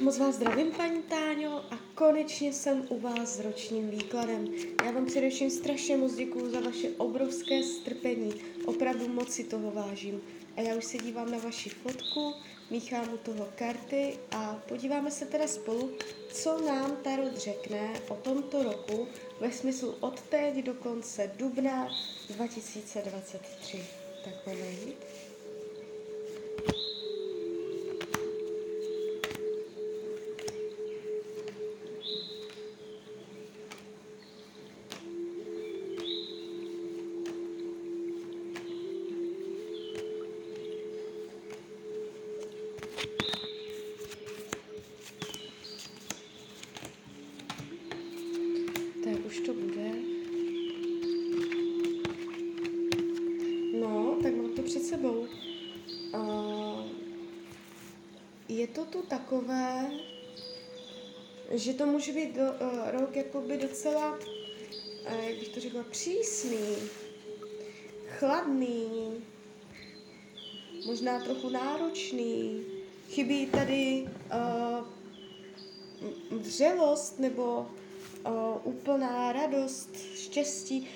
Moc vás zdravím, paní Táňo, a konečně jsem u vás s ročním výkladem. Já vám především strašně moc děkuju za vaše obrovské strpení. Opravdu moc si toho vážím. A já už se dívám na vaši fotku, míchám u toho karty a podíváme se teda spolu, co nám Tarot řekne o tomto roku ve smyslu od teď do konce dubna 2023. Tak moment. To tu takové, že to může být do, uh, rok jakoby docela, uh, jak bych to řekla, přísný, chladný, možná trochu náročný. Chybí tady uh, vřelost nebo uh, úplná radost, štěstí.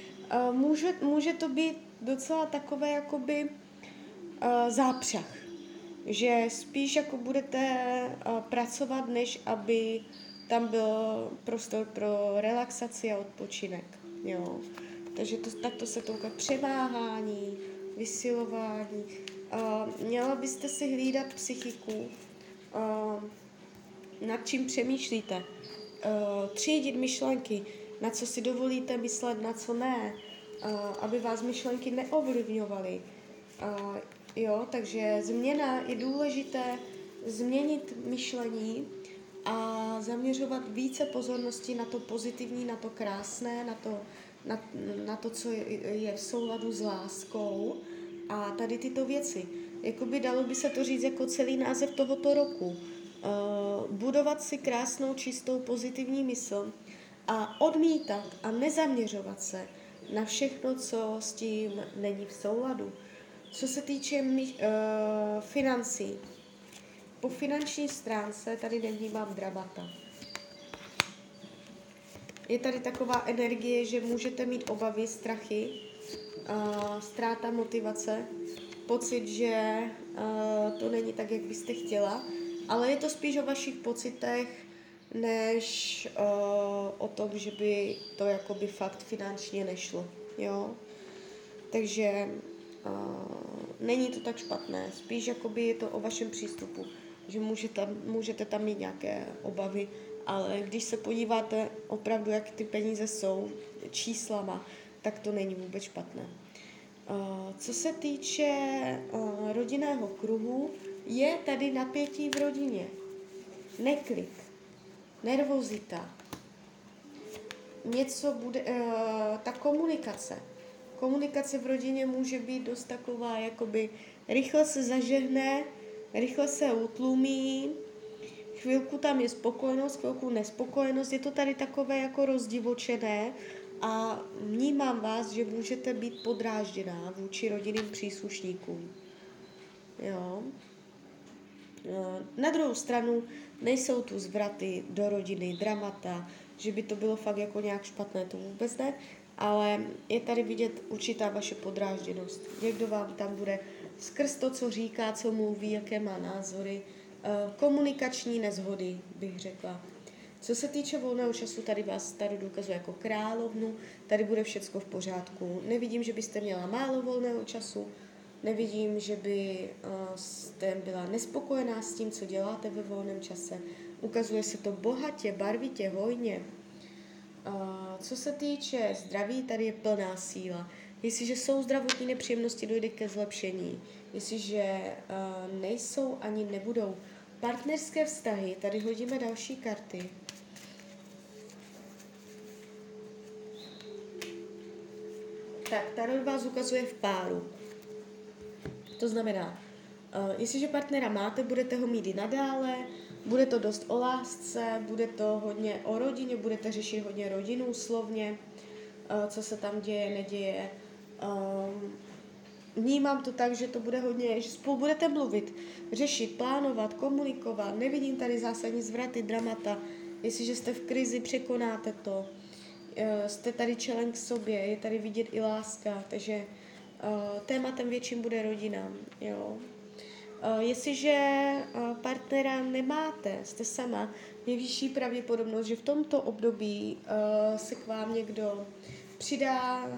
Uh, může, může to být docela takové jakoby uh, zápřah, že spíš jako budete uh, pracovat, než aby tam byl prostor pro relaxaci a odpočinek. Jo. Takže to, takto se to převáhání, vysilování. Uh, měla byste si hlídat psychiku, uh, nad čím přemýšlíte. Uh, třídit myšlenky, na co si dovolíte myslet, na co ne, uh, aby vás myšlenky neovlivňovaly. Jo, takže změna je důležité změnit myšlení a zaměřovat více pozornosti na to pozitivní, na to krásné, na to, na, na to co je, je v souladu s láskou a tady tyto věci. Jakoby dalo by se to říct jako celý název tohoto roku uh, budovat si krásnou, čistou, pozitivní mysl a odmítat a nezaměřovat se na všechno, co s tím není v souladu. Co se týče my, uh, financí, po finanční stránce tady nevnímám dramata. Je tady taková energie, že můžete mít obavy, strachy, uh, ztráta motivace, pocit, že uh, to není tak, jak byste chtěla, ale je to spíš o vašich pocitech, než uh, o tom, že by to jakoby fakt finančně nešlo, jo. Takže není to tak špatné, spíš jakoby je to o vašem přístupu, že můžete, můžete tam mít nějaké obavy, ale když se podíváte opravdu, jak ty peníze jsou číslama, tak to není vůbec špatné. Co se týče rodinného kruhu, je tady napětí v rodině. Neklid, nervozita, něco bude, uh, ta komunikace. Komunikace v rodině může být dost taková, jakoby rychle se zažehne, rychle se utlumí, chvilku tam je spokojenost, chvilku nespokojenost, je to tady takové jako rozdivočené a vnímám vás, že můžete být podrážděná vůči rodinným příslušníkům. Jo. Na druhou stranu nejsou tu zvraty do rodiny, dramata, že by to bylo fakt jako nějak špatné, to vůbec ne, ale je tady vidět určitá vaše podrážděnost. Někdo vám tam bude skrz to, co říká, co mluví, jaké má názory, eh, komunikační nezhody, bych řekla. Co se týče volného času, tady vás tady důkazuje jako královnu, tady bude všecko v pořádku. Nevidím, že byste měla málo volného času, Nevidím, že by uh, jste byla nespokojená s tím, co děláte ve volném čase. Ukazuje se to bohatě, barvitě, hojně. Uh, co se týče zdraví, tady je plná síla. Jestliže jsou zdravotní nepříjemnosti, dojde ke zlepšení. Jestliže uh, nejsou ani nebudou partnerské vztahy, tady hodíme další karty. Tak, Tarot vás ukazuje v páru. To znamená, uh, jestliže partnera máte, budete ho mít i nadále, bude to dost o lásce, bude to hodně o rodině, budete řešit hodně rodinu slovně, uh, co se tam děje, neděje. Um, vnímám to tak, že to bude hodně, že spolu budete mluvit, řešit, plánovat, komunikovat. Nevidím tady zásadní zvraty, dramata. Jestliže jste v krizi, překonáte to. Eh, jste tady čelen k sobě, je tady vidět i láska, takže uh, tématem větším bude rodina. Jo. Uh, jestliže uh, partnera nemáte, jste sama, je vyšší pravděpodobnost, že v tomto období uh, se k vám někdo přidá,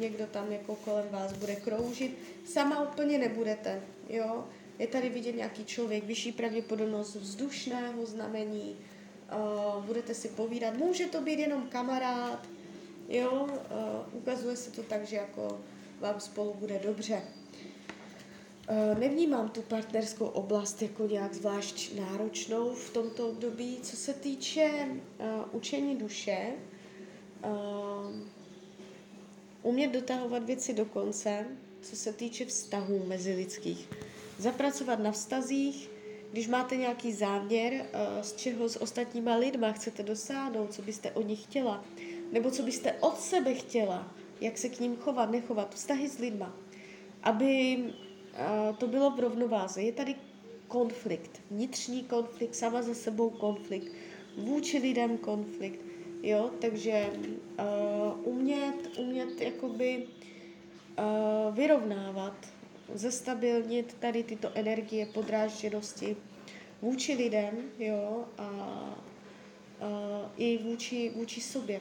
někdo tam jako kolem vás bude kroužit. Sama úplně nebudete, jo. Je tady vidět nějaký člověk, vyšší pravděpodobnost vzdušného znamení, budete si povídat. Může to být jenom kamarád, jo, ukazuje se to tak, že jako vám spolu bude dobře. Uh, nevnímám tu partnerskou oblast jako nějak zvlášť náročnou v tomto období. Co se týče uh, učení duše, uh, umět dotahovat věci do konce, co se týče vztahů mezi lidských. Zapracovat na vztazích, když máte nějaký záměr, uh, z čeho s ostatníma lidma chcete dosáhnout, co byste od nich chtěla, nebo co byste od sebe chtěla, jak se k ním chovat, nechovat, vztahy s lidma, aby to bylo v rovnováze. Je tady konflikt, vnitřní konflikt, sama za sebou konflikt, vůči lidem konflikt, jo, takže uh, umět, umět jakoby uh, vyrovnávat zestabilnit tady tyto energie podrážděnosti vůči lidem, jo, a, a i vůči, vůči sobě.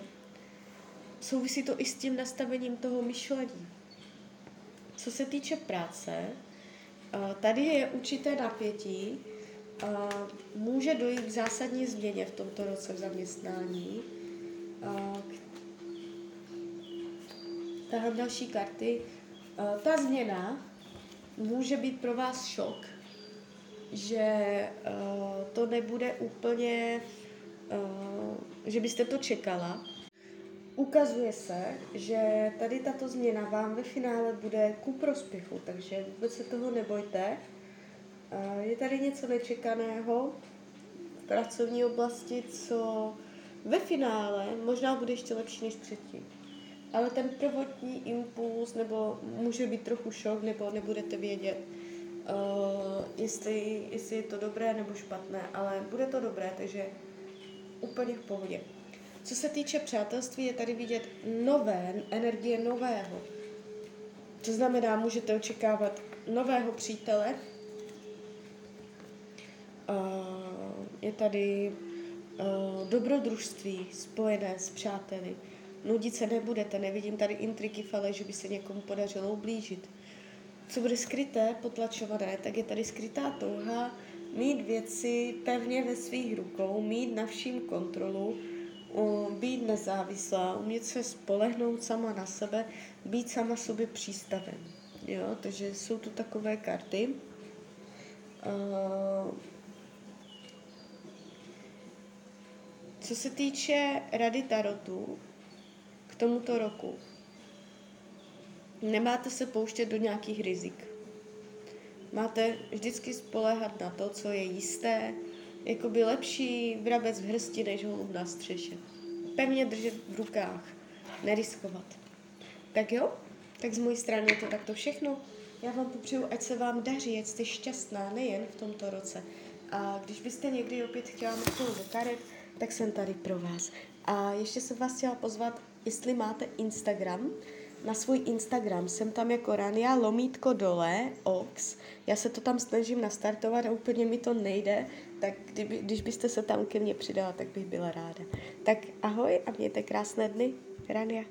Souvisí to i s tím nastavením toho myšlení. Co se týče práce, tady je určité napětí, může dojít k zásadní změně v tomto roce v zaměstnání. Tahle další karty. Ta změna může být pro vás šok, že to nebude úplně, že byste to čekala. Ukazuje se, že tady tato změna vám ve finále bude ku prospěchu, takže vůbec se toho nebojte. Uh, je tady něco nečekaného v pracovní oblasti, co ve finále možná bude ještě lepší než předtím ale ten prvotní impuls, nebo může být trochu šok, nebo nebudete vědět, uh, jestli, jestli je to dobré nebo špatné, ale bude to dobré, takže úplně v pohodě. Co se týče přátelství, je tady vidět nové, energie nového. To znamená, můžete očekávat nového přítele. Je tady dobrodružství spojené s přáteli Nudit se nebudete, nevidím tady intriky fale, že by se někomu podařilo ublížit. Co bude skryté, potlačované, tak je tady skrytá touha mít věci pevně ve svých rukou, mít na vším kontrolu, být nezávislá, umět se spolehnout sama na sebe, být sama sobě přístavem. Jo, takže jsou tu takové karty. Co se týče rady tarotu, tomuto roku. Nemáte se pouštět do nějakých rizik. Máte vždycky spoléhat na to, co je jisté, jako by lepší vrabec v hrsti než holub na střeše. Pevně držet v rukách, neriskovat. Tak jo, tak z mojí strany je to takto všechno. Já vám popřeju, ať se vám daří, ať jste šťastná nejen v tomto roce. A když byste někdy opět chtěla mít do karet, tak jsem tady pro vás. A ještě jsem vás chtěla pozvat, jestli máte Instagram, na svůj Instagram jsem tam jako Rania lomítko dole, ox. Já se to tam snažím nastartovat a úplně mi to nejde, tak kdyby, když byste se tam ke mně přidala, tak bych byla ráda. Tak ahoj a mějte krásné dny. Rania.